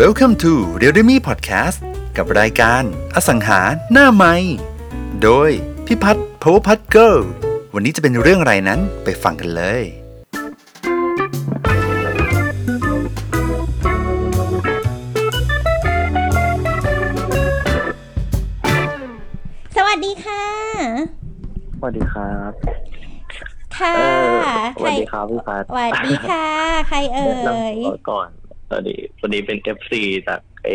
Welcome to r e a l m e Podcast กับรายการอสังหาหน้าไม้โดยพิพัฒน์พาวพัฒเกิลวันนี้จะเป็นเรื่องอะไรนั้นไปฟังกันเลย สวัสดีค่ะ สวัสดีครับ ค่ะเออสใครวัสดีครับพี่พัดสวัสดีค่ะ ใครเอ่แนะนยำตัวก่อน สวัสดีวันนี้เป็นเอฟซีจากไอ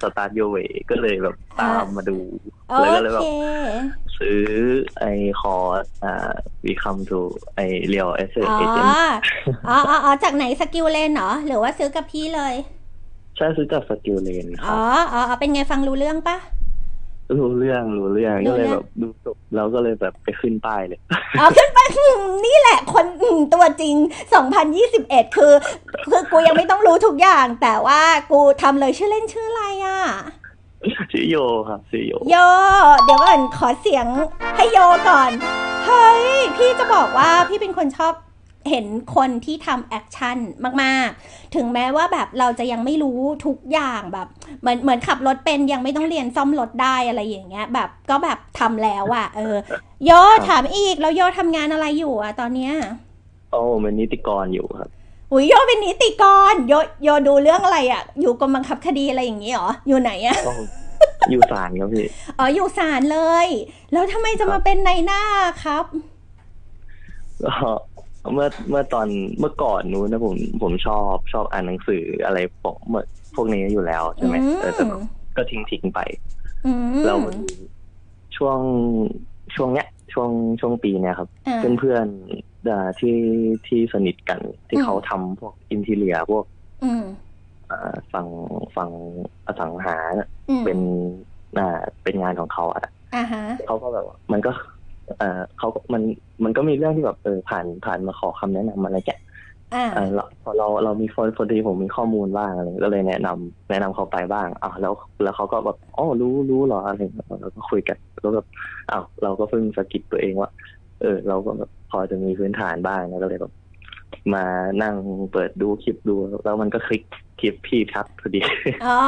สตาร์ทโยเวก็เลยแบบตามมาดูโอแล้วก็เลยแบเคบซื้อไอคอร์สอ่าวีคัมทูไอเรียวเอสเออ๋อเจนอ๋ออ๋ออ๋อจากไหนสกิลเลนเหรอ หรือว่าซื้อกับพี่เลย ใช่ซื้อจากสกิลเลนคอ๋รัอบอ๋ออ๋อเป็นไงฟังรู้เรื่องปะ รู้เรื่องรู้เรื่องรู้ก็เลยเรื่แบองบดูจบแล้วก็เลยแบบไปขึ้นป้ายเลยอ๋อขึ้นไปอืมนี่แหละคนอืมตัวจริง 2021 คือ คือกูยังไม่ต้องรู้ทุกอย่าง แต่ว่ากูทำเลยชื่อเล่นชื่ออะไรอะ ชื่อโยครับชื่อโยโย เดี๋ยวก่อนขอเสียงให้โยก่อน เฮ้ย พี่จะบอกว่าพี่เป็นคนชอบ เห็นคนที่ทำ action มากๆ ถึงแม้ว่าแบบเราจะยังไม่รู้ทุกอย่างแบบ เหมือนเหมือนขับรถเป็นยังไม่ต้องเรียนซ่อมรถได้อะไรอย่างเงี้ย แบบก็แบบทำแล้วอะเออ โยถามอีกแล้วโยทำงานอะไรอยู่อะตอนเนี้ยโอ้เป็นนิติกรอยู่ครับอุ้ยโยเป็นนิติกรโยโยดูเรื่องอะไรอะอยู่กรมบังคับคดีอะไรอย่างงี้เหรออยู่ไหนอะก็อยู่ศาลครับพี่อ๋ออยู่ศาลเลย แล้วทำไมจะมาเป็นในหน้าครับก็ เมื่อเมื่อตอนเมื่อก่อนนู้นนะผมผมชอบชอบอ่านหนังสืออะไรพวกเมื่อพวกนี้อยู่แล้วใช่ไหมอืมเออแต่แบบก็ทิ้งทิ้งไปอืมแล้วช่วงช่วงเนี้ย ช่วงช่วงปีเนี้ยครับอ่าเพื่อนเพื่อนๆอ่าที่ที่สนิทกันที่อืมเขาทำพวกอินทีเลียพวกอืมอ่าฝั่งฝั่งอสังหาอืมเป็นอ่าเป็นงานของเขาอะอ่าฮะเขาก็แบบว่ามันก็เออเขาก็มันมันก็มีเรื่องที่แบบเออผ่านผ่านมาขอคำแนะนำอะไรแกอ่าเออเราพอเราเรามีคนพอดีผมมีข้อมูลบ้างอะไรก็เลยแนะนำแนะนำเขาไปบ้างอ้าวแล้วแล้วเขาก็แบบอ๋อรู้รู้เหรออะไรอย่างเงี้ยเราก็คุยกันแล้วแบบอ้าวเราก็เพิ่งสะกิดตัวเองว่า เออ เราก็แบบพอจะมีพื้นฐานบ้างนะก็เลยแบบมานั่งเปิดดูคลิปดู แล้วมันก็คลิก คลิปพี่ทัดพอดี อ๋อ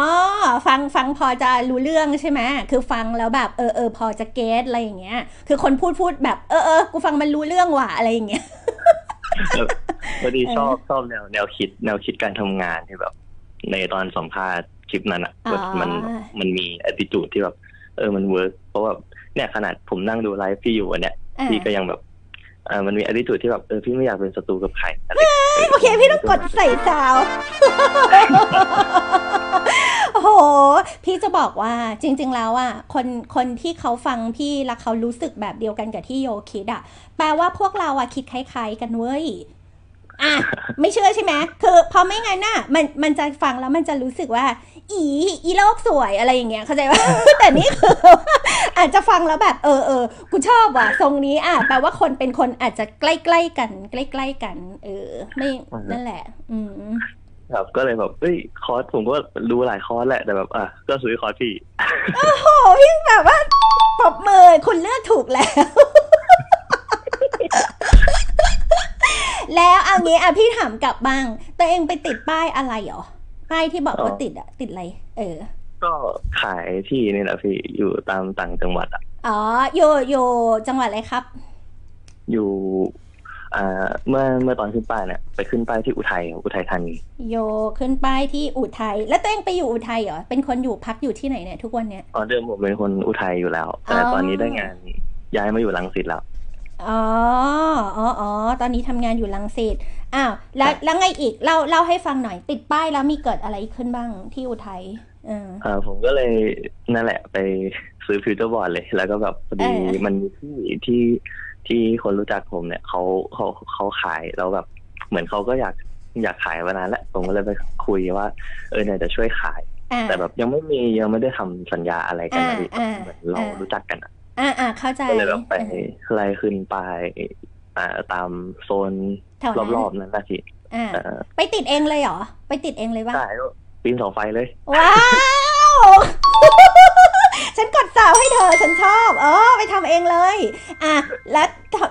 ฟังฟังพอจะรู้เรื่องใช่ไหมคือฟังแล้วแบบเออเออพอจะเก็ตอะไรอย่างเงี้ย คือคนพูดพูดแบบเออเออกูฟังมันรู้เรื่องว่ะอะไรอย่างเงี้ยพอดีเออชอบชอบแนวแนวคิดแนวคิดการทำงานที่แบบ ในตอนสัมภาษณ์คลิปนั้นอะอ๋อแบบมันมันมี attitude ที่แบบ เออมัน work เพราะว่าเนี่ยขนาดผมนั่งดูไลฟ์พี่อยู่วันเนี้ยอ่าพี่ก็ยังแบบเออมันมี attitude ที่แบบเออพี่ไม่อยากเป็นศัตรูกับใครอะไร โอเคพี่ต้องกดใส่ซาวโอ้โห พี่จะบอกว่าจริง ๆ แล้วอะคนคนที่เขาฟังพี่แล้วเขารู้สึกแบบเดียวกันกับที่โยคิดอะ แปลว่าพวกเราอะคิดคล้าย ๆ กันเว้ยอะไม่เชื่อใช่ไหมคือพอไม่งั้นน่ะมันมันจะฟังแล้วมันจะรู้สึกว่า อีอีโลกสวยอะไรอย่างเงี้ยเข้าใจว่าแต่นี่คือว่าอาจจะฟังแล้วแบบเออเออกูชอบว่ะทรงนี้อะแปลว่าคนเป็นคนอาจจะใกล้ๆกัน ใกล้ๆกัน เออ ไม่นั่นแหละ อืมครับก็เลยแบบเอ้ยคอร์สผมก็ดูหลายคอร์สแหละแต่แบบอะก็ซื้อคอร์สพี่โอ้โหพี่แบบว่าปรบมือคุณเลือกถูกแล้ว แล้วเอางี้อะพี่ถามกลับบ้างตัวเองไปติดป้ายอะไรเหรอ ป้ายที่บอกว่าอ๋อติดอะติดอะไรเออ ก็ขายที่นี่แหละพี่อยู่ตามต่างจังหวัดอะอ๋ออยู่อยู่จังหวัดอะไรครับ อยู่อ่าเมื่อเมื่อตอนขึ้นป้ายเนี่ยไปขึ้นป้ายที่อุทัยอุทัยธานีโยขึ้นป้ายที่อุทัยแล้วตัวเองไปอยู่อุทัยเหรอเป็นคนอยู่พักอยู่ที่ไหนเนี่ยทุกวันเนี้ยอ๋อเดิมผมเป็นคนอุทัยอยู่แล้ว แต่อ๋อตอนนี้ได้งานย้ายมาอยู่ลังสิตแล้ว อ๋ออ๋ออ๋อตอนนี้ทำงานอยู่ลังสิตอ้าวแล้วแล้วไงอีกเล่าเล่าให้ฟังหน่อย ติดป้ายแล้วมีเกิดอะไรขึ้นบ้างที่อุทัยเอออ่าผมก็เลยนั่นแหละไปซื้อฟิวเจอร์บอร์ดเลย แล้วก็แบบพอดีเออมันมีที่ที่ที่คนรู้จักผมเนี่ยเขาเขาเขาขายแล้วแบบ เหมือนเขาก็อยากอยากขายมานานแล้วผมก็เลยไปคุยว่า เออเนี่ยจะช่วยขายอ่าแต่แบบยังไม่มียังไม่ได้ทำสัญญาอะไรกันนะอ่าพี่อ่าเหมือนเราอ่ารู้จักกันอะ อ่าอ่าเข้าใจก็เลยแบบไปเออไล่ขึ้นไปอ่าตามโซนแถวนั้นรอบๆนั้นนะพี่อ่าเออไปติดเองเลยเหรอ ไปติดเองเลยว่าใช่แล้วปีนเสาไฟเลย ว้าว ฉันกดสาวให้เธอ ฉันชอบ เออ ไปทำเองเลย อะแล้ว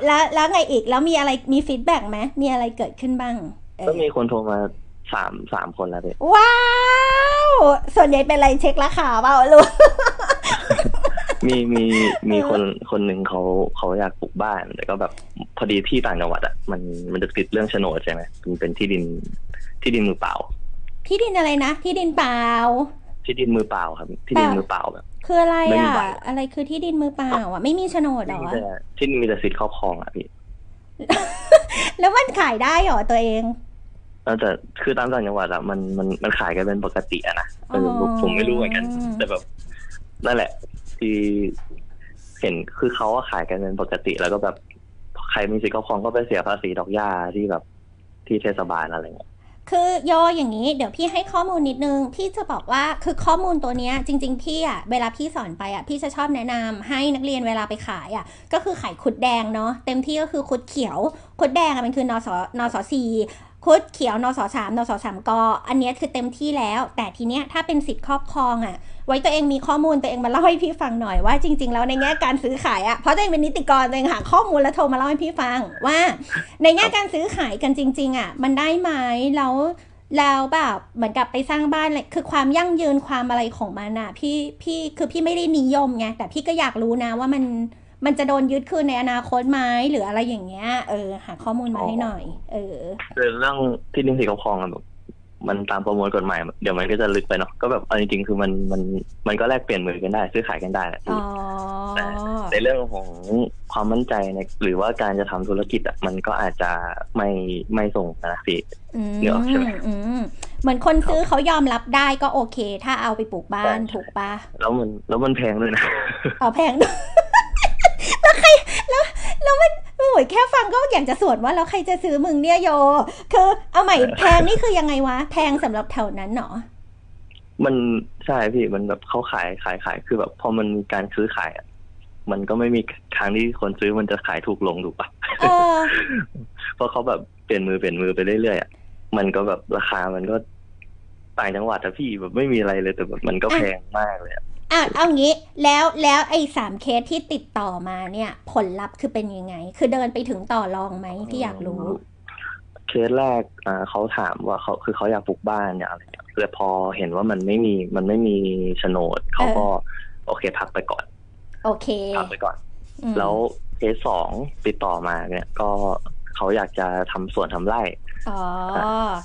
แล้วแล้วไงอีก แล้วมีอะไรมีฟีดแบ็กไหมมีอะไรเกิดขึ้นบ้างเออก็มีคนโทรมาสามสามคนแล้วพี่ว้าว ส่วนใหญ่เป็นอะไรเช็คราคาเปล่าลูก มีมีมีเออคนคนหนึ่งเขาเขาอยากปลูกบ้าน แต่ก็แบบพอดีที่ต่างจังหวัดอะมันมันจะติดเรื่องโฉนดใช่ไหมมันเป็นที่ดินที่ดินมือเปล่า ที่ดินอะไรนะ ที่ดินเปล่า ที่ดินมือเปล่าครับ ที่ดินเปล่ามือเปล่าแบบคืออะไรไม่มีอะใบอะไรคือที่ดินมือเปล่าอะไม่มีโฉนดเหรอมีแต่ที่ดินมีแต่สิทธิ์ครอบครองอะพี่ แล้วมันขายได้เหรอตัวเองแล้วแต่คือตามต่างจังหวัดอะมันมันมันขายกันเป็นปกติอะนะเออผมผมไม่รู้เหมือนกันอ๋อแต่แบบนั่นแหละ ที่เห็นคือเขาขายกันเป็นปกติ แล้วก็แบบใครมีสิทธิ์ครอบครองก็ไปเสียภาษีดอกหญ้าที่แบบที่เทศบาลอะไรเงี้ยคือโยอย่างนี้เดี๋ยวพี่ให้ข้อมูลนิดนึง พี่จะบอกว่าคือข้อมูลตัวเนี้ยจริง ๆ พี่อะเวลาพี่สอนไปอะพี่จะชอบแนะนำให้นักเรียนเวลาไปขายอะก็คือขายคุดแดงเนาะเต็มที่ก็คือคุดเขียวคุดแดงอะมันคือนสนสสี่คุดเขียวนสสามนสสามกอันเนี้ยคือเต็มที่แล้ว แต่ทีเนี้ยถ้าเป็นสิทธิ์ครอบครองอะ ไว้ตัวเองมีข้อมูลตัวเองมาเล่าให้พี่ฟังหน่อยว่าจริง ๆ แล้วในแง่การซื้อขายอะเพราะตัวเองเป็นนิติกรตัวเองหาข้อมูลแล้วโทรมาเล่าให้พี่ฟังว่า ในแง่การซื้อขายกันจริง ๆอะมันได้ไหมแล้วแล้วแบบเหมือนกับไปสร้างบ้านอะไรคือความยั่งยืนความอะไรของมันอะพี่พี่คือพี่ไม่ได้นิยมไงแต่พี่ก็อยากรู้นะว่ามันมันจะโดนยึดคืนในอนาคตไหมหรืออะไรอย่างเงี้ย เออ หาข้อมูลมาให้หน่อย เออเรื่องที่ดินสิทธิ์ครอบครองอะ มันตามประมวลกฎหมาย เดี๋ยวมันก็จะลึกไปเนาะก็แบบเอาจริงๆคือมันมันมันก็แลกเปลี่ยนมือกันได้ซื้อขายกันได้แหละอ๋พี่อแต่ในเรื่องของความมั่นใจในหรือว่าการจะทำธุรกิจอะมันก็อาจจะไม่ไม่ส่งนะพี่อืมเดี๋ยวใช่ไหมอืมเหมือนคนซื้อเขายอมรับได้ก็โอเค ถ้าเอาไปปลูกบ้านใช่ถูกปะแล้วมันแล้วมันแพงด้วยนะเอาแพงด้วยแล้วใครแล้วแล้วมัน โอ้ยแค่ฟังก็อยากจะสวนว่าแล้วใครจะซื้อมึงเนี่ยโย คือเอาใหม่แพงนี่คือยังไงวะ แพงสำหรับแถวนั้นเหรอมันใช่พี่มันแบบเขาขายขายขายคือแบบพอมันมีการซื้อขายอะมันก็ไม่มีทางที่คนซื้อมันจะขายถูกลงถูกปะเออเพราะเขาแบบเปลี่ยนมือเปลี่ยนมือไปเรื่อยๆอะมันก็แบบราคามันก็ต่างจังหวัดอะพี่แบบไม่มีอะไรเลยแต่แบบมันก็อะแพงมากเลยอะ อะเอางี้แล้วแล้วไอ้สามเคสที่ติดต่อมาเนี่ย ผลลัพธ์คือเป็นยังไง คือเดินไปถึงต่อรองไหมพี่อยากรู้ เคสแรกอ่าเขาถามว่าเขาคือเขาอยากปลูกบ้านเนี่ยอะไรเงี้ยแต่พอเห็นว่ามันไม่มีมันไม่มีโฉนดเขาก็ โอเคพักไปก่อน โอเคพักไปก่อนอืมแล้วเคสสองติดต่อมาเนี่ย ก็เขาอยากจะทำสวนทำไร่ อ๋อ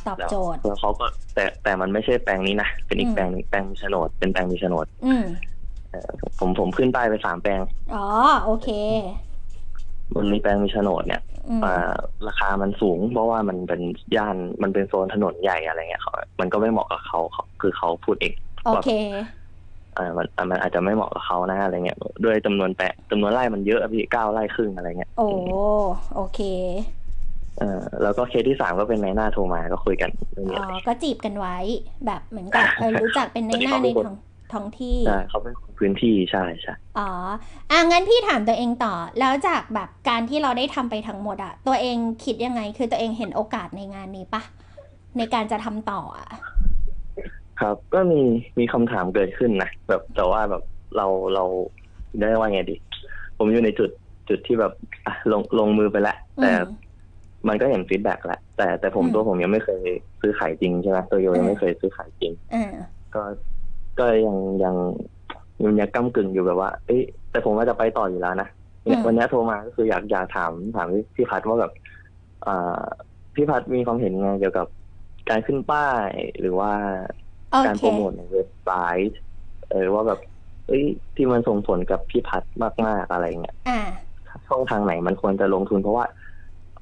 ตอบแล้วโจทย์แล้วเขาก็แต่แต่มันไม่ใช่แปลงนี้นะ เป็นอีอืกมแปลงหนึ่งแปลงมีโฉนด เป็นแปลงมีโฉนด อืมเอ่อผมผมขึ้นป้ายไปสามแปลง อ๋อ โอเคมันมีแปลงมีโฉนดเนี่ยอืมอ่าราคามันสูง เพราะว่ามันเป็นย่านมันเป็นโซนถนนใหญ่อะไรเงี้ยเขามันก็ไม่เหมาะกับเขาเขาคือเขาพูดเองโอเคอ่ามันมันอาจจะไม่เหมาะกับเขานะอะไรเงี้ยด้วยจำนวนแปะจำนวนไร่มันเยอะอะพี่เก้าไร่ครึ่งอะไรเงี้ย โอ้โอเค เออแล้วก็เคสที่สามก็เป็นในหน้าโทรมาก็คุยกันไม่มีอ๋อะไรอก็จีบกันไว้ แบบเหมือนกับเออรู้จักเป็นในหน้าในท้องท้องที่ใช่เขาเป็นคนพื้นที่ใช่ใช่อ๋ออะงั้นพี่ถามตัวเองต่อ แล้วจากแบบการที่เราได้ทำไปทั้งหมดอะตัวเองคิดยังไง คือตัวเองเห็นโอกาสในงานนี้ปะในการจะทำต่ออะครับก็มีมีคำถามเกิดขึ้นนะแบบแต่ว่าแบบเราเราได้ว่าไงดี ผมอยู่ในจุดจุดที่แบบอะลงลงมือไปแล้วแต่อื มมันก็เห็น feedback แล้วแต่แต่ผมอืมตัวผมยังไม่เคยซื้อขายจริงใช่ไหมตัวโยอืมยังไม่เคยซื้อขายจริงอ่าก็ก็ยังยังยังยังก้ำกึ่งอยู่แบบว่าเอ้ยแต่ผมว่าจะไปต่ออยู่แล้วนะเนี่ยวันนี้โทรมาก็คืออยากอยากถามถามพี่พี่พัดว่าแบบอ่าพี่พัดมีความเห็นไงเกี่ยวกับการขึ้นป้ายหรือว่าโอการเคโปรโมทในเว็บไซต์เออว่าแบบเอ้ยที่มันส่งผลกับพี่พัดมากๆอะไรเงี้ยอ่าช่องทางไหนมันควรจะลงทุนเพราะว่า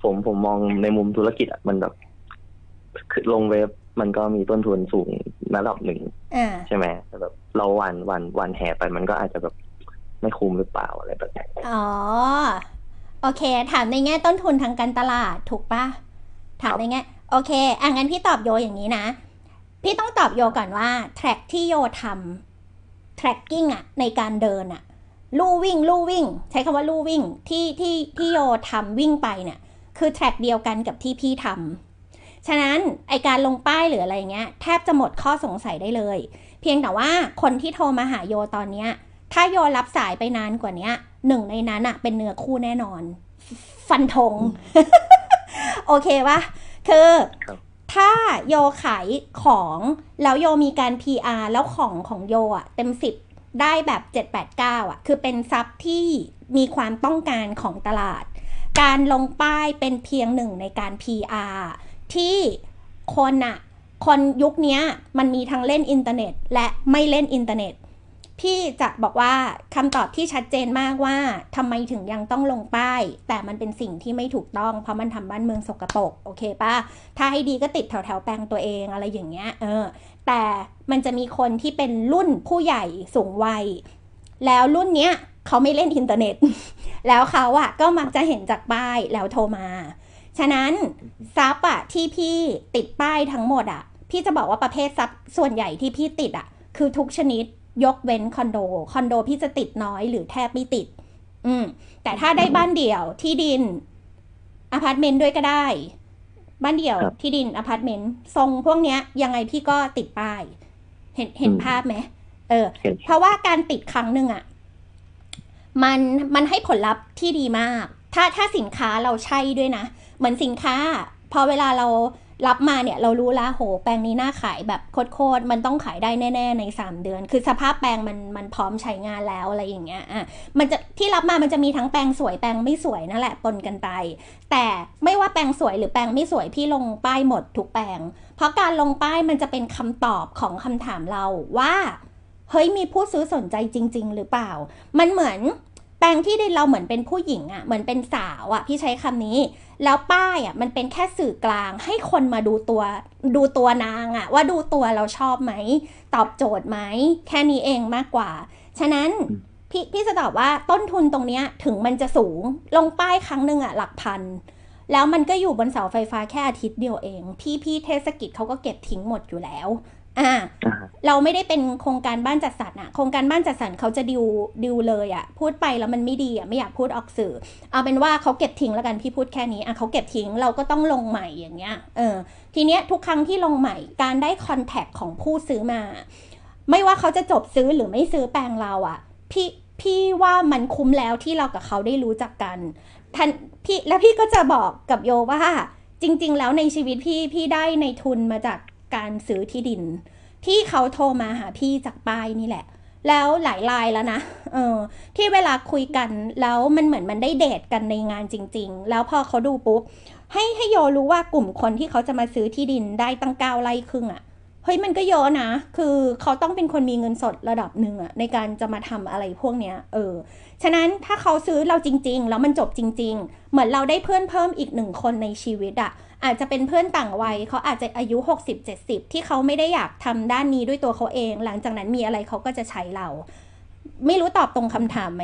ผมผมมองในมุมธุรกิจอะมันแบบคือลงเว็บมันก็มีต้นทุนสูงระดับหนึ่งอ่าใช่ไหมแต่แบบเราวันวันวันแห่ไปมันก็อาจจะแบบไม่คุ้มหรือเปล่าอะไรแบบนี้อ๋อ โอเค ถามในแง่ต้นทุนทางการตลาดถูกปะถามในแง่โอเคอะงั้นพี่ตอบโยอย่างนี้นะ พี่ต้องตอบโยก่อนว่าแทร็กที่โยทำ tracking อะในการเดินอะลู่วิ่ง ลู่วิ่ง ใช้คำว่าลู่วิ่งที่ที่ที่โยทำวิ่งไปเนี่ย คือแทร็กเดียวกันกับที่พี่ทำฉะนั้นไอการลงป้ายหรืออะไรเงี้ยแทบจะหมดข้อสงสัยได้เลย เพียงแต่ว่าคนที่โทรมาหาโยตอนเนี้ยถ้าโยรับสายไปนานกว่าเนี้ยหนึ่งในนั้นอะเป็นเนื้อคู่แน่นอน ฟันธงโอเคปะคือครับถ้าโยขายของแล้วโยมีการ PR แล้วของของโยอะเต็มสิบได้แบบ 789 อะ คือเป็นซับที่มีความต้องการของตลาด การลงป้ายเป็นเพียงหนึ่งในการ PR ที่คนอะคนยุคนี้มันมีทั้งเล่นอินเทอร์เน็ต และไม่เล่นอินเทอร์เน็ต พี่จะบอกว่าคำตอบที่ชัดเจนมากว่าทำไมถึงยังต้องลงป้าย แต่มันเป็นสิ่งที่ไม่ถูกต้อง เพราะมันทำบ้านเมืองสกปรกโอเคปะถ้าให้ดีก็ติดแถวแถวแปลงตัวเองอะไรอย่างเงี้ยเออ แต่มันจะมีคนที่เป็นรุ่นผู้ใหญ่สูงวัย แล้วรุ่นเนี้ย เขาไม่เล่นอินเทอร์เน็ต แล้วเขาอะก็มักจะเห็นจากป้ายแล้วโทรมา ฉะนั้นทรัพย์อะที่พี่ติดป้ายทั้งหมดอะพี่จะบอกว่าประเภททรัพย์ส่วนใหญ่ที่พี่ติดอะคือทุกชนิดยกเว้นคอนโด คอนโดพี่จะติดน้อยหรือแทบไม่ติด อืม แต่ถ้าได้บ้านเดี่ยวที่ดินอพาร์ตเมนต์ด้วยก็ได้ บ้านเดี่ยวครับที่ดินอพาร์ตเมนต์ทรงพวกเนี้ย ยังไงพี่ก็ติดป้าย เห็นเห็นอืมภาพไหมเออเห็นเพราะว่าการติดครั้งหนึ่งอะ มันมันให้ผลลัพธ์ที่ดีมาก ถ้าถ้าสินค้าเราใช่ด้วยนะ เหมือนสินค้า พอเวลาเรารับมาเนี่ยเรารู้ล้วโห แปลงนี้น่าขายแบบโคตรๆมันต้องขายได้แน่ ๆ ใน 3 เดือน คือสภาพแปลงมันมันพร้อมใช้งานแล้วอะไรอย่างเงี้ยอะมันจะที่รับมามันจะมีทั้งแปลงสวยแปลงไม่สวยนั่นแหละปนกันไป แต่ไม่ว่าแปลงสวยหรือแปลงไม่สวยพี่ลงป้ายหมดทุกแปลง เพราะการลงป้ายมันจะเป็นคำตอบของคำถามเราว่า เฮ้ยมีผู้ซื้อสนใจจริง ๆ หรือเปล่า มันเหมือนแปลงที่ดินเราเหมือนเป็นผู้หญิงอะ่ะ เหมือนเป็นสาวอะ่ะ พี่ใช้คำนี้ แล้วป้ายอะ่ะมันเป็นแค่สื่อกลาง ให้คนมาดูตัวดูตัวนางอะ่ะ ว่าดูตัวเราชอบไหม ตอบโจทย์ไหม แค่นี้เองมากกว่า ฉะนั้นพี่พี่จะตอบว่าต้นทุนตรงเนี้ยถึงมันจะสูงลงป้ายครั้งหนึ่งอะหลักพัน แล้วมันก็อยู่บนเสาไฟฟ้าแค่อาทิตย์เดียวเอง พี่พี่เทศกิจเขาก็เก็บทิ้งหมดอยู่แล้ว อ่าอ่าเราไม่ได้เป็นโครงการบ้านจัดสรรอะโครงการบ้านจัดสรรเขาจะดิวดิวเลยอะพูดไปแล้วมันไม่ดีอะไม่อยากพูดออกสื่อ เอาเป็นว่าเขาเก็บทิ้งแล้วกันพี่พูดแค่นี้อะเขาเก็บทิ้งเราก็ต้องลงใหม่อย่างเงี้ยเออทีเนี้ยทุกครั้งที่ลงใหม่การได้คอนแทคของผู้ซื้อมา ไม่ว่าเขาจะจบซื้อหรือไม่ซื้อแปลงเราอะพี่พี่ว่ามันคุ้มแล้วที่เรากับเขาได้รู้จักกันทันพี่แล้วพี่ก็จะบอกกับโยว่าจริง ๆ แล้วในชีวิตพี่พี่ได้ในทุนมาจาก การซื้อที่ดิน ที่เขาโทรมาหาพี่จากป้ายนี่แหละ แล้วหลายรายแล้วนะเออที่เวลาคุยกันแล้วมันเหมือนมันได้เดทกันในงานจริง ๆ แล้วพอเขาดูปุ๊บให้ให้โยรู้ว่ากลุ่มคนที่เขาจะมาซื้อที่ดินได้ตั้งเก้าไร่ครึ่งอะ่ะเฮ้ยมันก็เยอะนะ คือเขาต้องเป็นคนมีเงินสดระดับหนึ่งอะในการจะมาทำอะไรพวกเนี้ย เออ ฉะนั้นถ้าเขาซื้อเราจริง ๆ แล้วมันจบจริง ๆ เหมือนเราได้เพื่อนเพิ่มอีกหนึ่งคนในชีวิตอะ อาจจะเป็นเพื่อนต่างวัยเขาอาจจะอายุ 60-70 ที่เขาไม่ได้อยากทำด้านนี้ด้วยตัวเขาเอง หลังจากนั้นมีอะไรเขาก็จะใช้เรา ไม่รู้ตอบตรงคำถามไหม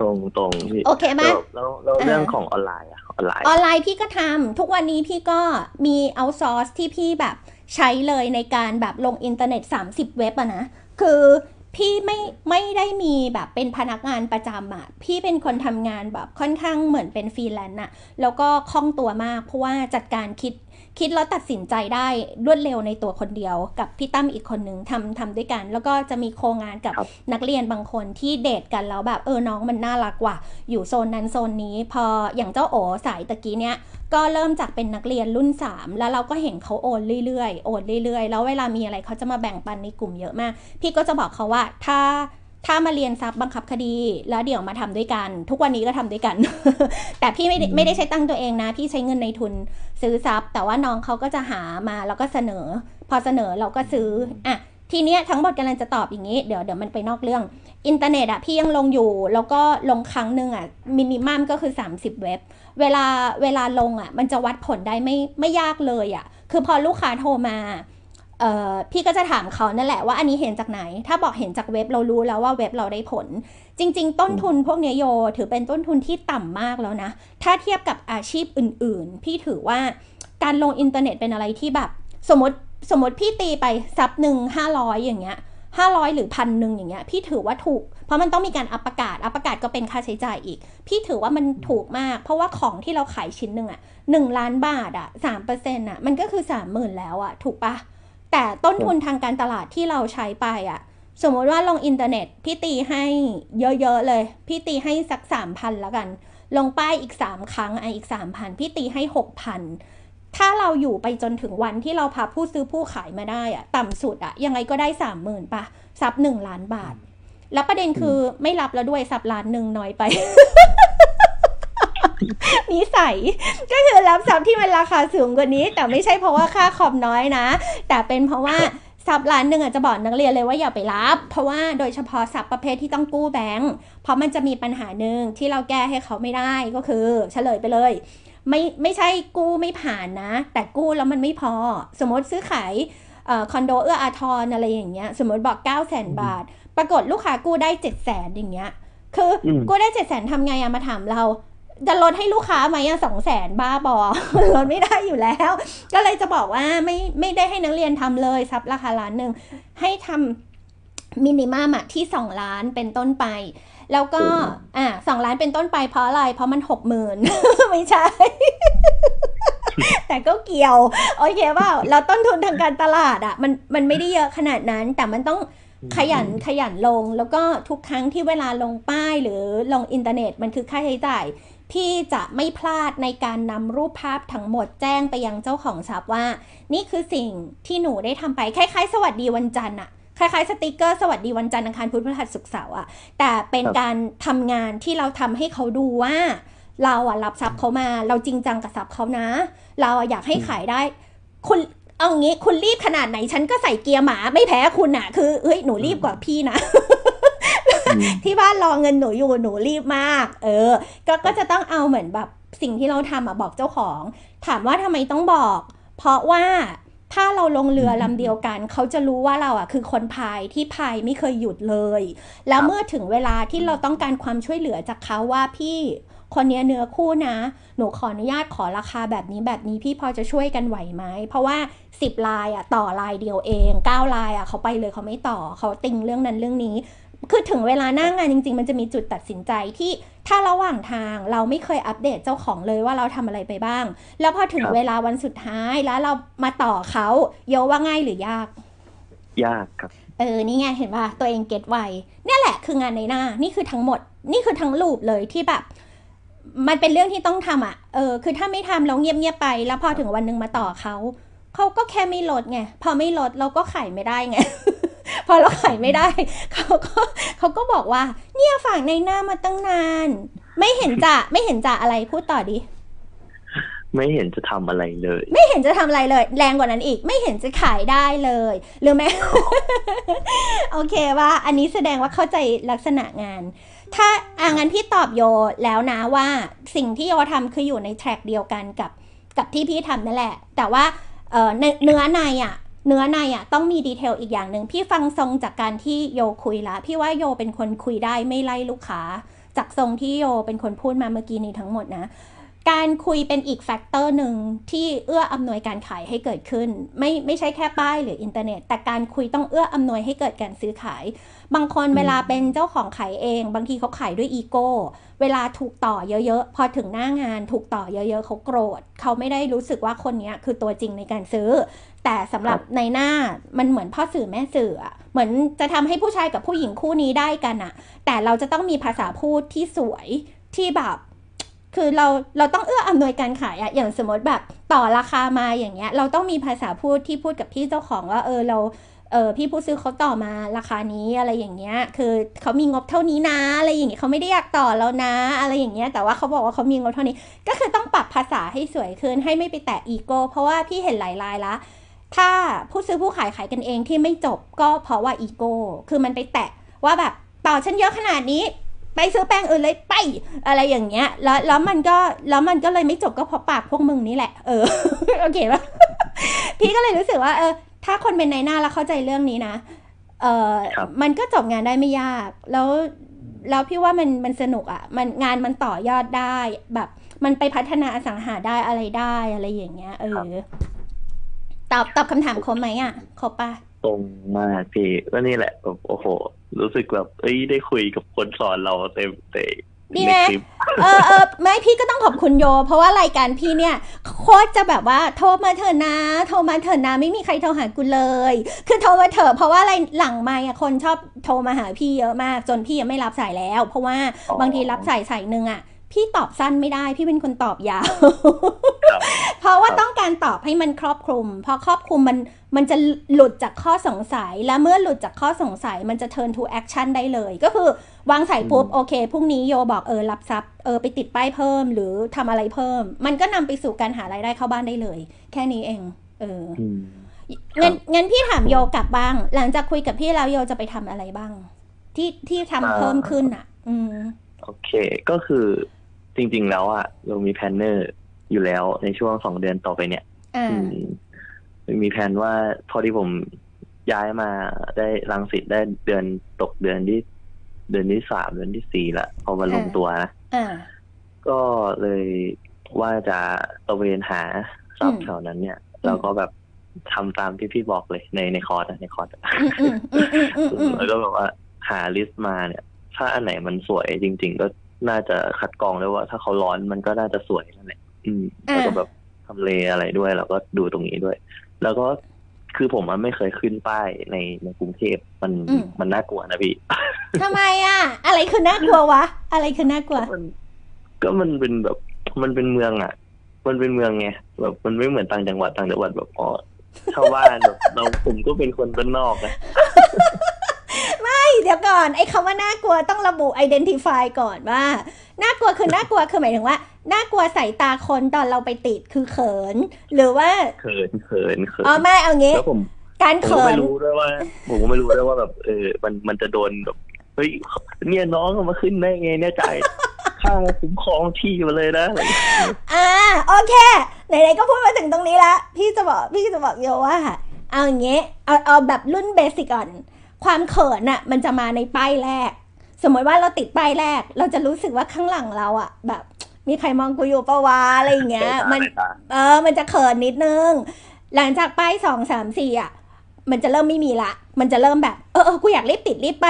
ตรงตรงพี่โอเคไหมแล้วแล้วแล้วเรื่องของออนไลน์อะออนไลน์ออนไลน์พี่ก็ทำทุกวันนี้พี่ก็มี outsource ที่พี่แบบใช้เลยในการแบบลงอินเทอร์เน็ต 30 เว็บอะนะ คือ พี่ไม่ไม่ได้มีแบบเป็นพนักงานประจำอะพี่เป็นคนทำงานแบบค่อนข้างเหมือนเป็นฟรีแลนซ์อะแล้วก็คล่องตัวมาก เพราะว่าจัดการคิด คิดแล้วตัดสินใจได้รวดเร็วในตัวคนเดียว กับพี่ตั้มอีกคนนึงทำทำด้วยกัน แล้วก็จะมีโครงงานกับครับนักเรียนบางคนที่เดทกันแล้วแบบเออน้องมันน่ารักว่ะอยู่โซนนั้นโซนนี้ พออย่างเจ้าโอสายตะกี้เนี้ยก็เริ่มจากเป็นนักเรียนรุ่น 3 แล้วเราก็เห็นเขาโอนเรื่อยๆโอนเรื่อยๆ แล้วเวลามีอะไรเขาจะมาแบ่งปันในกลุ่มเยอะมาก พี่ก็จะบอกเขาว่าถ้า ถ้ามาเรียนซับบังคับคดี แล้วเดี๋ยวมาทำด้วยกัน ทุกวันนี้ก็ทำด้วยกัน แต่พี่ไม่ได้ไม่ได้ใช้ตังค์ตัวเองนะ พี่ใช้เงินในทุนซื้อซับแต่ว่าน้องเขาก็จะหามาแล้วก็เสนอ พอเสนอเราก็ซื้ออะทีเนี้ยทั้งหมดกำลังจะตอบอย่างนี้ เดี๋ยวเดี๋ยวมันไปนอกเรื่อง อินเทอร์เน็ตอะพี่ยังลงอยู่ แล้วก็ลงครั้งหนึ่งอะมินิมัมก็คือ 30 เว็บ เวลาเวลาลงอะมันจะวัดผลได้ไม่ไม่ยากเลยอะคือพอลูกค้าโทรมาเอ่อ พี่ก็จะถามเขานั่นแหละว่าอันนี้เห็นจากไหน ถ้าบอกเห็นจากเว็บเรารู้แล้วว่าเว็บเราได้ผล จริง ๆ ต้นทุนพวกเนี้ยโยถือเป็นต้นทุนที่ต่ำมากแล้วนะ ถ้าเทียบกับอาชีพอื่น ๆ พี่ถือว่าการลงอินเทอร์เน็ตเป็นอะไรที่แบบ สมมติสมมติพี่ตีไปทรัพย์หนึ่งห้าร้อยอย่างเงี้ยห้าร้อยหรือพันหนึ่งอย่างเงี้ยพี่ถือว่าถูก เพราะมันต้องมีการอัปประกาศ อัปประกาศก็เป็นค่าใช้จ่ายอีก พี่ถือว่ามันถูกมาก เพราะว่าของที่เราขายชิ้นหนึ่งอะหนึ่งล้านบาทอะสามเปอร์เซ็นต์อะมันก็คือสามหมื่นแล้วอะถูกปะ แต่ต้นทุนทางการตลาดที่เราใช้ไปอะสมมติว่าลงอินเทอร์เน็ต พี่ตีให้เยอะๆเลย พี่ตีให้สักสามพันแล้วกัน ลงป้ายอีกสามครั้งอะอีกสามพันพี่ตีให้หกพันถ้าเราอยู่ไปจนถึงวันที่เราพาผู้ซื้อผู้ขายมาได้อะต่ำสุดอะยังไงก็ได้สามหมื่นปะซับหนึ่งล้านบาท แล้วประเด็นคือไม่รับแล้วด้วยซับล้านหนึ่งน้อยไป นิสัยก็คือรับซับที่มันราคาสูงกว่านี้ แต่ไม่ใช่เพราะว่าค่าคอมน้อยนะ แต่เป็นเพราะว่าซับล้านหนึ่งอะจะบอกนักเรียนเลยว่าอย่าไปรับ เพราะว่าโดยเฉพาะซับประเภทที่ต้องกู้แบงก์เพราะมันจะมีปัญหาหนึ่งที่เราแก้ให้เขาไม่ได้ก็คือเฉลยไปเลย ไม่ไม่ใช่กู้ไม่ผ่านนะ แต่กู้แล้วมันไม่พอ สมมติซื้อขายเอ่อคอนโดเอื้ออาทรอะไรอย่างเงี้ย สมมติบอก9 0 0 0 0 0บาท ปรากฏลูกค้ากู้ได้7 0 0 0 0 0อย่างเงี้ย คืออมกู้ได้7 0 0 0 0 0ทำไงอะมาถามเรา จะลดให้ลูกค้าไหมอะสองแสนบ้าบอลดไม่ได้อยู่แล้ว ก็เลยจะบอกว่าไม่ไม่ได้ให้นักเรียนทำเลยซับราคาล้านหนึ่งให้ทำมินิมัมอะที่สองล้านเป็นต้นไป แล้วก็อ่าสองล้านเป็นต้นไปเพราะอะไร เพราะมันหกหมื่นไม่ใช่ แต่ก็เกี่ยว โอเคเปล่าแล้วต้นทุนทางการตลาดอะมันมันไม่ได้เยอะขนาดนั้น แต่มันต้องขยันขยันลงแล้วก็ทุกครั้งที่เวลาลงป้ายหรือลงอินเทอร์เน็ตมันคือค่าใช้จ่าย พี่จะไม่พลาดในการนำรูปภาพทั้งหมดแจ้งไปยังเจ้าของทรัพย์ว่า นี่คือสิ่งที่หนูได้ทำไป คล้ายๆ สวัสดีวันจันทร์อะคล้ายๆสติกเกอร์สวัสดีวันจันทร์อังคารพุธพฤหัสศุกร์เสาร์อะแต่เป็นการทำงานที่เราทำให้เขาดูว่า เราอะรับทรัพย์เขามา เราจริงจังกับทรัพย์เขานะ เราอยากให้ขายได้คุณเอางี้คุณรีบขนาดไหนฉันก็ใส่เกียร์หมาไม่แพ้คุณอะคือเฮ้ยหนูรีบกว่าพี่นะ ที่บ้านรอเงินหนูอยู่หนูรีบมาก เออ ก็ก็จะต้องเอาเหมือนแบบสิ่งที่เราทำอะบอกเจ้าของ ถามว่าทำไมต้องบอก เพราะว่าถ้าเราลงเรือลำเดียวกัน เขาจะรู้ว่าเราอะคือคนพายที่พายไม่เคยหยุดเลย แล้วครับเมื่อถึงเวลาที่เราต้องการความช่วยเหลือจากเขาว่าพี่คนเนี้ยเนื้อคู่นะ หนูขออนุญาตขอราคาแบบนี้แบบนี้พี่พอจะช่วยกันไหวไหม เพราะว่า 10 ลายอะต่อลายเดียวเอง 9 ลายอะเขาไปเลยเขาไม่ต่อเขาติงเรื่องนั้นเรื่องนี้ คือถึงเวลาหน้างานจริง ๆ มันจะมีจุดตัดสินใจที่ถ้าระหว่างทางเราไม่เคยอัปเดตเจ้าของเลยว่าเราทำอะไรไปบ้าง แล้วพอถึงครับเวลาวันสุดท้ายแล้วเรามาต่อเขาโยว่าง่ายหรือยาก ยากครับ เออนี่ไงเห็นป่ะตัวเองเก็ตไวเนี่ยแหละคืองานในหน้านี่คือทั้งหมด นี่คือทั้งลูปเลยที่แบบ มันเป็นเรื่องที่ต้องทำอะเออคือถ้าไม่ทำแล้วเงียบๆไป แล้วพอถึงวันหนึ่งมาต่อเขาเขาก็แค่ไม่ลดไงพอไม่ลดเราก็ขายไม่ได้ไง พอเราขายไม่ได้เขาก็เขาก็บอกว่า เนี่ยฝากในหน้ามาตั้งนาน ไม่เห็นจะไม่เห็นจะอะไรพูดต่อดิไม่เห็นจะทำอะไรเลย ไม่เห็นจะทำอะไรเลย แรงกว่านั้นอีก ไม่เห็นจะขายได้เลย หรือแม้โอเคว่า อันนี้แสดงว่าเข้าใจลักษณะงาน ถ้าอ่างั้นพี่ตอบโยแล้วนะว่าสิ่งที่โยทำคืออยู่ใน track เดียวกันกับ กับที่พี่ทำนั่นแหละ แต่ว่าเอ่อเนเนื้อในอะ เนื้อในอะต้องมี detail อีกอย่างหนึ่งพี่ฟังทรงจากการที่โยคุยละพี่ว่าโยเป็นคนคุยได้ไม่ไล่ลูกค้า จากทรงที่โยเป็นคนพูดมาเมื่อกี้นี้ทั้งหมดนะ การคุยเป็นอีก factor หนึ่งที่เอื้ออำนวยการขายให้เกิดขึ้น ไม่ไม่ใช่แค่ป้ายหรืออินเทอร์เน็ต แต่การคุยต้องเอื้ออำนวยให้เกิดการซื้อขาย บางคนอืมเวลาเป็นเจ้าของขายเอง บางทีเขาขายด้วยอีโก้ เวลาถูกต่อเยอะๆ พอถึงหน้างานถูกต่อเยอะๆ เขาโกรธ เขาไม่ได้รู้สึกว่าคนเนี้ยคือตัวจริงในการซื้อ แต่สำหรับนายหน้ามันเหมือนพ่อสื่อแม่สื่ออะเหมือนจะทำให้ผู้ชายกับผู้หญิงคู่นี้ได้กันอะแต่เราจะต้องมีภาษาพูดที่สวยที่แบบ คือเราเราต้องเอื้ออำนวยการขายอะอย่างสมมติแบบต่อราคามาอย่างเงี้ย เราต้องมีภาษาพูดที่พูดกับพี่เจ้าของว่าเออเราเออพี่ผู้ซื้อเขาต่อมาราคานี้อะไรอย่างเงี้ย คือเขามีงบเท่านี้นะ อะไรอย่างเงี้ยเขาไม่ได้อยากต่อแล้วนะ อะไรอย่างเงี้ยแต่ว่าเขาบอกว่าเขามีงบเท่านี้ ก็คือต้องปรับภาษาให้สวยขึ้นให้ไม่ไปแตะอีโก้เพราะว่าพี่เห็นหลายรายละ ถ้าผู้ซื้อผู้ขายขายกันเองที่ไม่จบก็เพราะว่าอีโก้คือมันไปแตะว่าแบบต่อฉันเยอะขนาดนี้ ไปซื้อแป้งอื่นเลยไป อะไรอย่างเงี้ย แล้วแล้วมันก็แล้วมันก็เลยไม่จบก็เพราะปากพวกมึงนี่แหละ เออโอเคปะพี่ก็เลยรู้สึกว่าเออ ถ้าคนเป็นในหน้าแล้วเข้าใจเรื่องนี้นะเออครับมันก็จบงานได้ไม่ยาก แล้วแล้วพี่ว่ามันมันสนุกอะ่ะ มันงานมันต่อยอดได้แบบ มันไปพัฒนาอสังหาได้อะไรได้อะไรอย่างเงี้ย เออ ตอบตอบคำถามครบไหมอะ่ะครบปะ ตรงมากพี่ก็นี่แหละแบบโอ้โห รู้สึกแบบเอ้ยได้คุยกับคนสอนเราเต็มเต็มดีในนะคลิปเออเออไม่พี่ก็ต้องขอบคุณโย เพราะว่ารายการพี่เนี่ย โคตรจะแบบว่าโทรมาเถอะนะ โทรมาเถอะนะไม่มีใครโทรหากูเลย คือโทรมาเถอะเพราะว่าอะไรหลังไม่อะคนชอบโทรมาหาพี่เยอะมาก จนพี่ยังไม่รับสายแล้ว เพราะว่าอ๋อบางทีรับสายสายหนึ่งอะพี่ตอบสั้นไม่ได้ พี่เป็นคนตอบยาวครับเพราะว่าครับต้องการตอบให้มันครอบคลุม พอครอบคลุมมัน มันจะหลุดจากข้อสงสัย และเมื่อหลุดจากข้อสงสัย มันจะ turn to action ได้เลย ก็คือวางสายปุ๊บ โอเคพรุ่งนี้โยบอกเออรับทรัพย์เออไปติดป้ายเพิ่มหรือทำอะไรเพิ่ม มันก็นำไปสู่การหารายได้เข้าบ้านได้เลย แค่นี้เอง เอออืมงั้นงั้นพี่ถามโยกลับบ้าง หลังจากคุยกับพี่แล้วโยจะไปทำอะไรบ้าง ที่ที่ทำอ่าเพิ่มขึ้นอะ อืมโอเค ก็คือจริง ๆ แล้วอะเรามี planner อยู่แล้วในช่วงสองเดือนต่อไปเนี่ยอ่าอื มมีแผนว่าพอที่ผมย้ายมาได้รังสิตได้เดือนตกเดือนที่ เดือนที่สามเดือนที่สี่ละพอมาลงตัวนะอ่าก็เลยว่าจะตระเวนหาทรัพอืมแถวนั้นเนี่ยแล้วก็แบบทำตามที่พี่บอกเลยในในคอร์สอะในคอร์สอะอืมอืมอืมอืมอืมแล้วก็แบบว่าหาลิสต์มาเนี่ย ถ้าอันไหนมันสวยจริง ๆ ก็น่าจะคัดกรองได้ว่า ถ้าเขาร้อนมันก็น่าจะสวยนั่นแหละอืมแล้วก็แบบทำเลอะไรด้วย แล้วก็ดูตรงนี้ด้วย แล้วก็คือผมมันไม่เคยขึ้นป้ายในในกรุงเทพมันมันน่ากลัวนะพี่ ทำไมอะ อะไรคือน่ากลัววะ อะไรคือน่ากลัว มันก็มันเป็นแบบมันเป็นเมืองอะ มันเป็นเมืองไงแบบมันไม่เหมือนต่างจังหวัดต่างจังหวัดแบบอ๋อชาวบ้านแบบเราผมก็เป็นคนบ้านนอกนะเดี๋ยวก่อนไอ้คำว่าน่ากลัวต้องระบุ identify ก่อนว่า น่ากลัวคือน่ากลัวคือหมายถึงว่า น่ากลัวสายตาคนตอนเราไปติดคือเขิน หรือว่าเขินเขินเขินอ๋อไม่เอางี้แล้วผมการผมก็เขิไม่นรู้ด้วยว่า ผมก็ไม่รู้ด้วยว่าแบบเออมันมันจะโดนแบบเฮ้ยเนี่ยน้องเอามาขึ้นได้ไงเนี่ยจ่ายค่าคุ้มครองที่มาเลยนะอะไรอย่างเงี้ยอ่าโอเคไหนๆก็พูดมาถึงตรงนี้ละพี่จะบอกพี่จะบอกโยว่าเอาอย่างเงี้ยเอาเอาแบบรุ่นเบสิกก่อน ความเขินอะมันจะมาในป้ายแรก สมมติว่าเราติดป้ายแรก เราจะรู้สึกว่าข้างหลังเราอะแบบ มีใครมองกูอยู่ปะวะอะไรอย่างเงี้ย มันสายตาเออ มันจะเขินนิดนึง หลังจากป้ายสองสามสี่อะ มันจะเริ่มไม่มีละ มันจะเริ่มแบบ เออเออกูอยากรีบติดรีบไป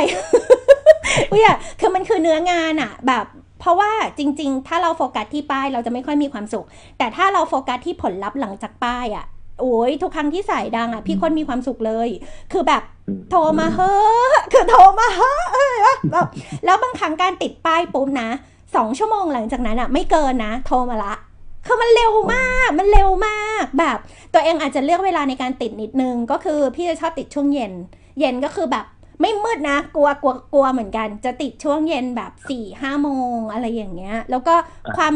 กูอยาก คือมันคือเนื้องานอะ แบบ เพราะว่าจริง ๆ ถ้าเราโฟกัสที่ป้ายเราจะไม่ค่อยมีความสุข แต่ถ้าเราโฟกัสที่ผลลัพธ์หลังจากป้ายอะโอ้ยทุกครั้งที่สายดังอะ พี่คนมีความสุขเลย คือแบบอืมโทรมาเฮ้อคือโทรมาเฮ้อเออแบบแล้วบางครั้งการติดป้ายปุ๊บนะ สองชั่วโมงหลังจากนั้นอะไม่เกินนะ โทรมาละ คือมันเร็วมาก มันเร็วมาก แบบ ตัวเองอาจจะเลือกเวลาในการติดนิดนึง ก็คือพี่จะชอบติดช่วงเย็น เย็นก็คือแบบไม่มืดนะ กลัวกลัวกลัวเหมือนกัน จะติดช่วงเย็นแบบสี่ห้าโมงอะไรอย่างเงี้ย แล้วก็ความ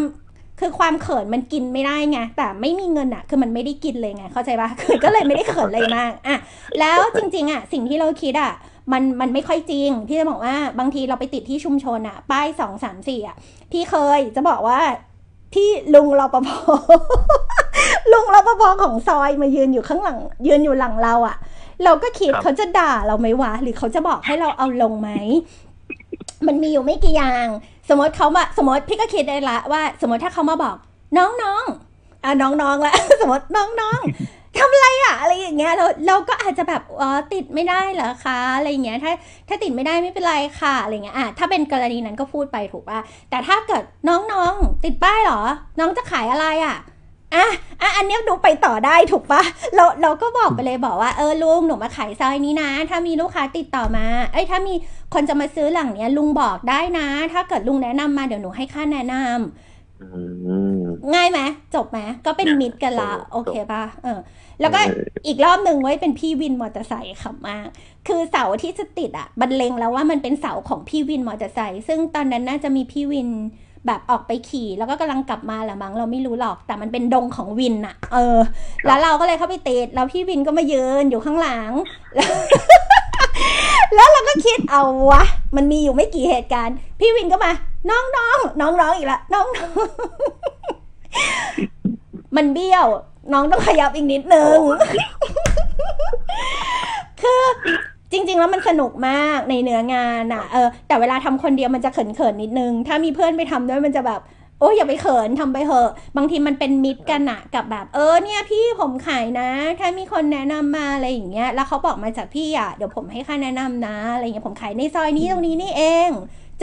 คือความเขินมันกินไม่ได้ไงแต่ไม่มีเงินอะคือมันไม่ได้กินเลยไงเข้าใจปะคือก็เลยไม่ได้เขินเลยมากอะแล้วจริง ๆอะสิ่งที่เราคิดอะ มันมันไม่ค่อยจริง พี่จะบอกว่าบางทีเราไปติดที่ชุมชนอะป้ายสองสามสี่อะพี่เคยจะบอกว่าที่ลุงรปภลุงรปภของซอยมายืนอยู่ข้างหลัง ยืนอยู่หลังเราอะ่ะเราก็คิดครับเขาจะด่าเราไหมวะ หรือเขาจะบอกให้เราเอาลงไหม มันมีอยู่ไม่กี่อย่าง สมมติเขามาสมมติพี่ก็คิดได้ละว่า สมมติถ้าเขามาบอก น้องน้องอะน้องน้องละสมมติน้องน้อง ทำอะไรอะอะไรอย่างเงี้ยเราเราก็อาจจะแบบอ๋อติดไม่ได้เหรอคะอะไรอย่างเงี้ยถ้าถ้าติดไม่ได้ไม่เป็นไรค่ะอะไรเงี้ยอะถ้าเป็นกรณีนั้นก็พูดไปถูกป่ะแต่ถ้าเกิดน้องๆติดป้ายเหรอ น้องจะขายอะไรอะอะอะอันเนี้ยดูไปต่อได้ถูกปะเราเราก็บอกไปเลยบอกว่าเออลุงหนูมาขายซอยนี้นะ ถ้ามีลูกค้าติดต่อมา เอ้ยถ้ามีคนจะมาซื้อหลังเนี้ยลุงบอกได้นะ ถ้าเกิดลุงแนะนำมาเดี๋ยวหนูให้ค่าแนะนำอืมง่ายไหมจบไหมก็เป็นมิตรกันละจบโอเคป่ะเออ แล้วก็เอออีกรอบหนึ่งไว้เป็นพี่วินมอเตอร์ไซค์ขำมาก คือเสาที่จะติดอะบรรเลงแล้วว่ามันเป็นเสาของพี่วินมอเตอร์ไซค์ซึ่งตอนนั้นน่าจะมีพี่วินแบบออกไปขี่แล้วก็กำลังกลับมาแหละมั้งเราไม่รู้หรอกแต่มันเป็นดงของวินอะเออ แล้วเราก็เลยเข้าไปติดแล้วพี่วินก็มายืนอยู่ข้างหลังแล้วแล้วเราก็คิดเอาวะ มันมีอยู่ไม่กี่เหตุการณ์ พี่วินก็มา น้องน้องน้องน้องอีกละน้องน้องมันเบี้ยว น้องต้องขยับอีกนิดนึง คือจริง ๆ แล้วมันสนุกมากในเนื้องานอะเออแต่เวลาทำคนเดียวมันจะเขินๆนิดนึง ถ้ามีเพื่อนไปทำด้วยมันจะแบบโอ้ยอย่าไปเขินทำไปเถอะ บางทีมันเป็นมิตรกันอะกับแบบ เออเนี่ยพี่ผมขายนะ ถ้ามีคนแนะนำมาอะไรอย่างเงี้ย แล้วเขาบอกมาจากพี่อะเดี๋ยวผมให้ค่าแนะนำนะอะไรเงี้ยผมขายในซอยนี้ตรงนี้นี่เอง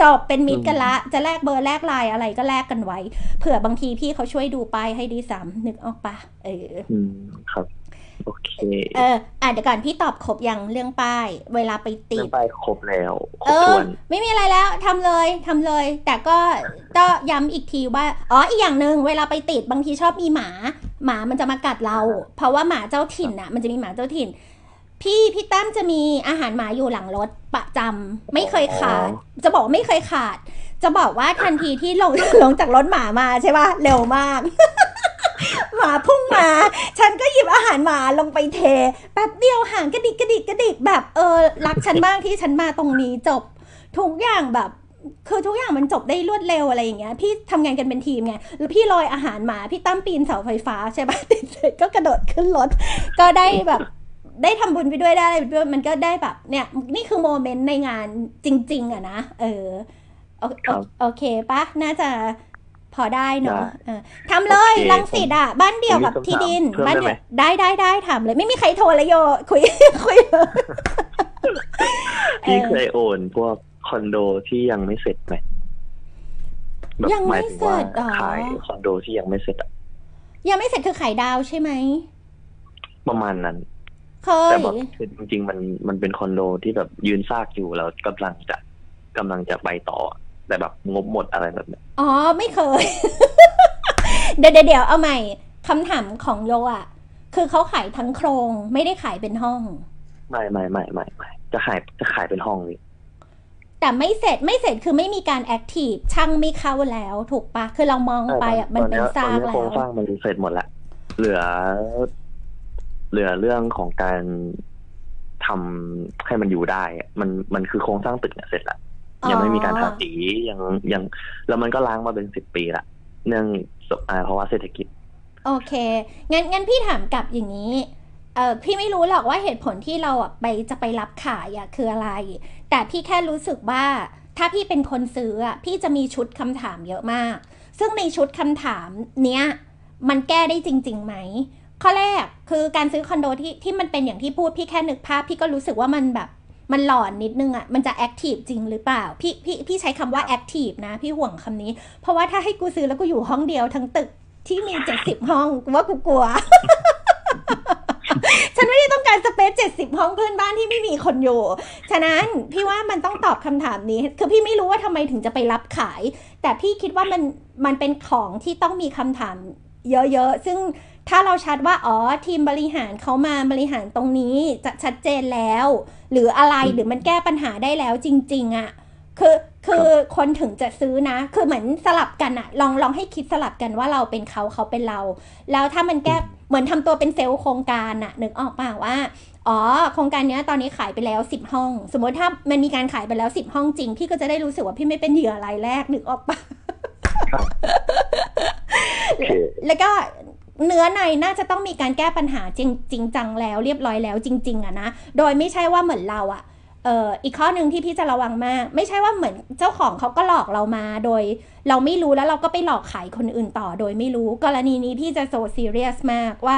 จบเป็นมิตรกันละ จะแลกเบอร์แลกไลน์อะไรก็แลกกันไว้ เผื่อบางทีพี่เขาช่วยดูป้ายให้ดีซ้ำนึกออกปะเอออืมครับโอเค เอออะเดี๋ยวก่อนพี่ตอบครบยังเรื่องป้าย เวลาไปติเรื่อดงไปครบแล้วครเอบถ้อวนไม่มีอะไรแล้วทำเลยทำเลย แต่ก็ก็ย้ำอีกทีว่าอ๋ออีกอย่างหนึ่งเวลาไปติดบางทีชอบมีหมา หมามันจะมากัดเรา เพราะว่าหมาเจ้าถิ่นอะ มันจะมีหมาเจ้าถิ่น พี่พี่ตั้มจะมีอาหารหมาอยู่หลังรถประจำไม่เคยขาด จะบอกว่าไม่เคยขาด จะบอกว่าทันทีที่ลงลงจากรถหมามาใช่ป่ะเร็วมาก หมาพุ่งมา ฉันก็หยิบอาหารหมาลงไปเทแป๊บเดียวห่างกระดิกกระดิกกระดิกแบบเออรักฉันมากที่ฉันมาตรงนี้จบ ทุกอย่างแบบคือทุกอย่างมันจบได้รวดเร็วอะไรอย่างเงี้ย พี่ทำงานกันเป็นทีมไงแล้วพี่ลอยอาหารหมา พี่ตั้มปีนเสาไฟฟ้าใช่ปะติดเสร็จก็กระโดดขึ้นรถ ก็ได้แบบ ได้ทำบุญไปด้วยได้อะไรไปด้วยมันก็ได้แบบเนี่ยนี่คือโมเมนต์ในงานจริง ๆอะนะเออโอครับโอเคปะน่าจะพอได้เนาะได้เออทำเลยโอเครังสิตอะ บ้านเดี่ยวกับผมมีที่ดินคำถามเพิ่มบ้านได้ไหมเดี่ยวได้ได้ได้ถามเลย ไม่มีใครโทรเลยโย คุยคุยพี่เออเคยโอนพวกคอนโดที่ยังไม่เสร็จไหมแบบยังไม่หายถึงว่าเสร็จเหรอขายคอนโดที่ยังไม่เสร็จอะยังไม่เสร็จคือไข่ดาวใช่ไหมประมาณนั้น เคแต่ยแบบคือจริงๆมันมันเป็นคอนโดที่แบบยืนซากอยู่แล้วกำลังจะกำลังจะไปต่อ แต่แบบงบหมดอะไรแบบเนี้ยอ๋อไม่เคยเดี๋ยวเดี๋ยวเดี๋ยวเอาใหม่คำถามของโยอะ คือเขาขายทั้งโครงไม่ได้ขายเป็นห้อง ไม่ไม่ไม่ไม่ไม่จะขายจะขายเป็นห้องนี่แต่ไม่เสร็จไม่เสร็จคือไม่มีการแอคทีฟช่างไม่เข้าแล้วถูกปะคือเรามองไปอะมันเป็นตซาอนกนี้แล้โครงวสร้างมันเสร็จหมดละเหลือ เหลือเรื่องของการทำให้มันอยู่ได้อะมันมันคือโครงสร้างตึกเนี่ยเสร็จละยังไม่มีการทาสียังยังแล้วมันก็ล้างมาเป็นสิบปีละเนื่องอ่าเพราะว่าเศรษฐกิจ โอเค งั้นงั้นพี่ถามกลับอย่างนี้เออพี่ไม่รู้หรอกว่าเหตุผลที่เราอะไปจะไปรับขายอะคืออะไร แต่พี่แค่รู้สึกว่าถ้าพี่เป็นคนซื้ออะพี่จะมีชุดคำถามเยอะมาก ซึ่งในชุดคำถามเนี้ยมันแก้ได้จริงๆไหม ข้อแรกคือการซื้อคอนโดที่ที่มันเป็นอย่างที่พูดพี่แค่นึกภาพพี่ก็รู้สึกว่ามันแบบมันหลอนนิดนึงอะ่ะ มันจะแอคทีฟจริงหรือเปล่า พี่พี่พี่ใช้คำว่าแอคทีฟนะ พี่ห่วงคำนี้ เพราะว่าถ้าให้กูซื้อแล้วกูอยู่ห้องเดียวทั้งตึกที่มีเจ็ดสิบห้องกูว่ากูกลัว ฉันไม่ได้ต้องการสเปซเจ็ดสิบห้องเพื่อนบ้านที่ไม่มีคนอยู่ ฉะนั้นพี่ว่ามันต้องตอบคำถามนี้ คือพี่ไม่รู้ว่าทำไมถึงจะไปรับขาย แต่พี่คิดว่ามันมันเป็นของที่ต้องมีคำถามเยอะๆ ซึ่ง ถ้าเราชัดว่าอ๋อทีมบริหารเขามาบริหารตรงนี้จะชัดเจนแล้ว หรืออะไรหรือมันแก้ปัญหาได้แล้วจริง ๆอะคือคือคนถึงจะซื้อนะ คือเหมือนสลับกันอะลองลองให้คิดสลับกันว่าเราเป็นเขาเขาเป็นเรา แล้วถ้ามันแก้เหมือนทำตัวเป็นเซลล์โครงการอะนึกออกป่าว่าอ๋อโครงการเนี้ยตอนนี้ขายไปแล้วสิบห้อง สมมติถ้ามันมีการขายไปแล้วสิบห้องจริง พี่ก็จะได้รู้สึกว่าพี่ไม่เป็นเหยื่อรายแรกนึกออกปะโอเคแล้วก็ เนื้อในน่าจะต้องมีการแก้ปัญหาจริงจริงจังแล้วเรียบร้อยแล้วจริง ๆอะนะโดยไม่ใช่ว่าเหมือนเราอะเอ่ออีกข้อหนึ่งที่พี่จะระวังมาก ไม่ใช่ว่าเหมือนเจ้าของเขาก็หลอกเรามาโดย เราไม่รู้แล้วเราก็ไปหลอกขายคนอื่นต่อโดยไม่รู้ กรณีนี้พี่จะโซซีเรียสมากว่า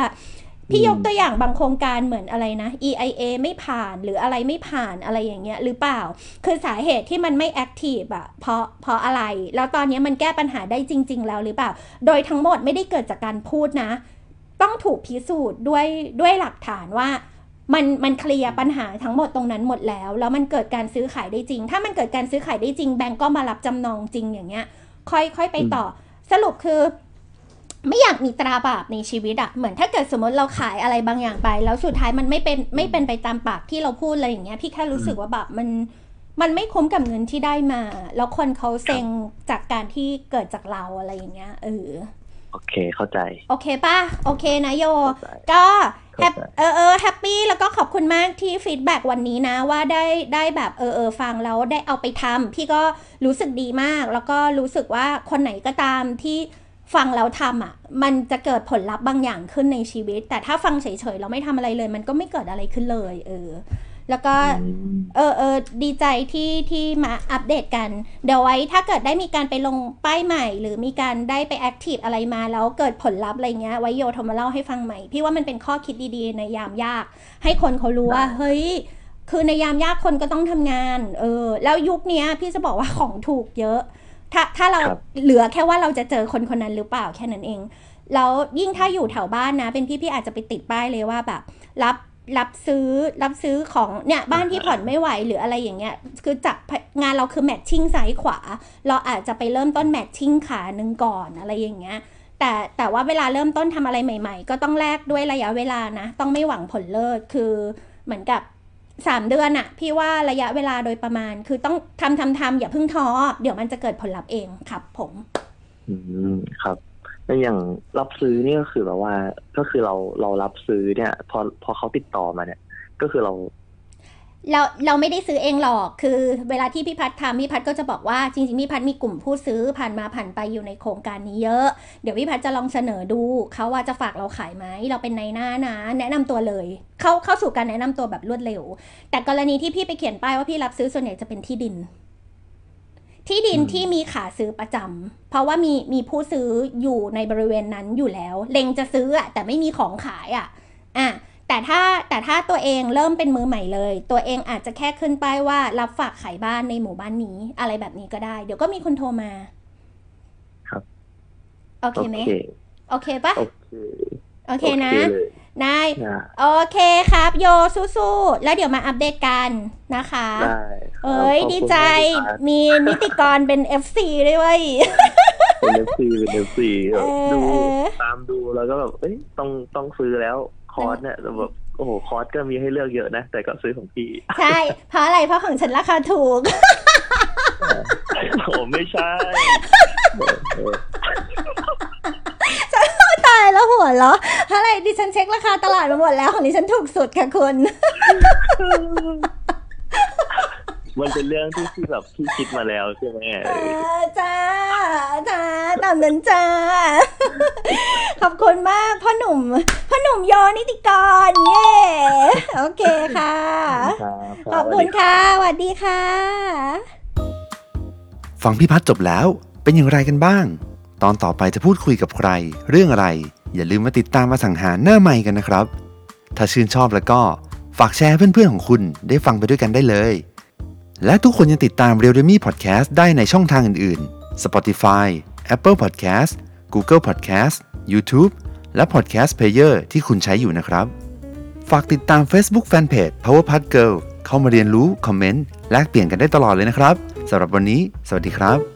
พี่ยกตัวอย่างบางโครงการเหมือนอะไรนะ EIA ไม่ผ่านหรืออะไรไม่ผ่านอะไรอย่างเงี้ยหรือเปล่า คือสาเหตุที่มันไม่แอคทีฟอะเพราะเพราะอะไร แล้วตอนนี้มันแก้ปัญหาได้จริง ๆ แล้วหรือเปล่า โดยทั้งหมดไม่ได้เกิดจากการพูดนะ ต้องถูกพิสูจน์ด้วยด้วยหลักฐานว่ามันมันเคลียร์ปัญหาทั้งหมดตรงนั้นหมดแล้ว แล้วมันเกิดการซื้อขายได้จริง ถ้ามันเกิดการซื้อขายได้จริงแบงก์ก็มารับจำนองจริงอย่างเงี้ย ค่อยค่อยไปต่อสรุปคือ ไม่อยากมีตราบาปในชีวิตอะเหมือนถ้าเกิดสมมติเราขายอะไรบางอย่างไป แล้วสุดท้ายมันไม่เป็นไม่เป็นไปตามปากที่เราพูดอะไรอย่างเงี้ยพี่แค่รู้สึกว่าแบบมันมันไม่คุ้มกับเงินที่ได้มา แล้วคนเขาเซ็งจากการที่เกิดจากเราอะไรอย่างเงี้ยเออโอเคเข้าใจ โอเคป่ะ โอเคนะโยเข้าใจก็แฮปเข้าใจเออเออแฮปปี้แล้วก็ขอบคุณมากที่ฟีดแบ็กวันนี้นะ ว่าได้ได้แบบเออเออฟังแล้วได้เอาไปทำพี่ก็รู้สึกดีมาก แล้วก็รู้สึกว่าคนไหนก็ตามที่ ฟังแล้วทำอะ มันจะเกิดผลลัพธ์บางอย่างขึ้นในชีวิต แต่ถ้าฟังเฉยๆเราไม่ทำอะไรเลย มันก็ไม่เกิดอะไรขึ้นเลย เออ แล้วก็อืมเออเออดีใจที่ที่มาอัปเดตกัน เดี๋ยวไว้ถ้าเกิดได้มีการไปลงป้ายใหม่ หรือมีการได้ไปแอคทีฟอะไรมา แล้วเกิดผลลัพธ์อะไรเงี้ย ไว้โยโทรมาเล่าให้ฟังใหม่ พี่ว่ามันเป็นข้อคิดดีๆ ในยามยาก ให้คนเขารู้ว่า เฮ้ยคือในยามยากคนก็ต้องทำงาน เออ แล้วยุคเนี้ยพี่จะบอกว่าของถูกเยอะ ถ้าถ้าเราครับเหลือแค่ว่าเราจะเจอคนคนนั้นหรือเปล่าแค่นั้นเอง แล้วยิ่งถ้าอยู่แถวบ้านนะ เป็นพี่พี่อาจจะไปติดป้ายเลยว่าแบบ รับรับซื้อรับซื้อของเนี่ยบ้านที่ผ่อนไม่ไหวหรืออะไรอย่างเงี้ย คือจับงานเราคือแมทชิ่งซ้ายขวา เราอาจจะไปเริ่มต้นแมทชิ่งขาหนึ่งก่อนอะไรอย่างเงี้ยแต่แต่ว่าเวลาเริ่มต้นทำอะไรใหม่ ๆ ก็ต้องแลกด้วยระยะเวลานะ ต้องไม่หวังผลเลิศคือเหมือนกับ สามเดือนอะพี่ว่าระยะเวลาโดยประมาณ คือต้องทำทำทำอย่าเพิ่งท้อเดี๋ยวมันจะเกิดผลลัพธ์เองครับ ผม อืมครับแล้วอย่างรับซื้อนี่ก็คือแบบว่า ก็คือเราเรารับซื้อเนี่ย พอพอเขาติดต่อมาเนี่ย ก็คือเรา เราเราไม่ได้ซื้อเองหรอก คือเวลาที่พี่พัดทำพี่พัดก็จะบอกว่าจริงๆพี่พัดมีกลุ่มผู้ซื้อผ่านมาผ่านไปอยู่ในโครงการนี้เยอะ เดี๋ยวพี่พัดจะลองเสนอดูเขาว่าจะฝากเราขายไหมเราเป็นในหน้านะ แนะนำตัวเลย เข้าเข้าสู่การแนะนำตัวแบบรวดเร็ว แต่กรณีที่พี่ไปเขียนป้ายว่าพี่รับซื้อส่วนใหญ่จะเป็นที่ดิน ที่ดินอืมที่มีขาซื้อประจำเพราะว่ามีมีผู้ซื้ออยู่ในบริเวณนั้นอยู่แล้ว เล็งจะซื้ออะแต่ไม่มีของขายอะอะ แต่ถ้าแต่ถ้าตัวเองเริ่มเป็นมือใหม่เลย ตัวเองอาจจะแค่ขึ้นป้ายว่ารับฝากขายบ้านในหมู่บ้านนี้ อะไรแบบนี้ก็ได้ เดี๋ยวก็มีคนโทรมา ครับ โอโอเคไหมเคโอเคปะโอเคโอเคนะเลยนายนะโอเคครับ โยสู้ๆแล้วเดี๋ยวมาอัปเดตกันนะคะได้ครับเอ้ยขอบคุณดีใจมากครับมีนิติกรเป็น FC ด้วยเว้ยเป็น FC เป็น FC เออดูเออตามดูแล้วก็แบบเอ้ยต้องต้องซื้อแล้ว คอร์สเนี่ยแต่แบบโอ้โหคอร์สก็มีให้เลือกเยอะนะ แต่ก็ซื้อของพี่ ใช่ เพราะอะไรเพราะของฉันราคาถูกโอ้ไม่ใช่เออเออตายแล้วหัวเหรออะไรดิฉันเช็คราคาตลาดมาหมดแล้วของดิฉันถูกสุดค่ะคุณมันเป็นเรื่องที่ที่แบบพี่คิดมาแล้วใช่ไหมเออจ้าจ้าตามนั้นจ้า ขอบคุณมากพ่อหนุ่มพ่อ หนุ่มโยนิติกร เย่โอเคค่ะครับขอบคุณค่ะสวัสดีค่ะ ฟังพี่พัฒน์จบแล้วเป็นอย่างไรกันบ้าง ตอนต่อไปจะพูดคุยกับใคร เรื่องอะไร อย่าลืมมาติดตามมาสังหารหน้าใหม่กันนะครับ ถ้าชื่นชอบแล้วก็ฝากแชร์ให้เพื่อนๆของคุณได้ฟังไปด้วยกันได้เลย และทุกคนยังติดตาม r e a l m e Podcast ได้ในช่องทางอื่นๆ Spotify Apple Podcast Google Podcast YouTube และ Podcast Player ที่คุณใช้อยู่นะครับ ฝากติดตาม Facebook Fanpage Power p a t Girl เข้ามาเรียนรู้ คอมเมนต์ แลกเปลี่ยนกันได้ตลอดเลยนะครับสำหรับวันนี้ สวัสดีครับ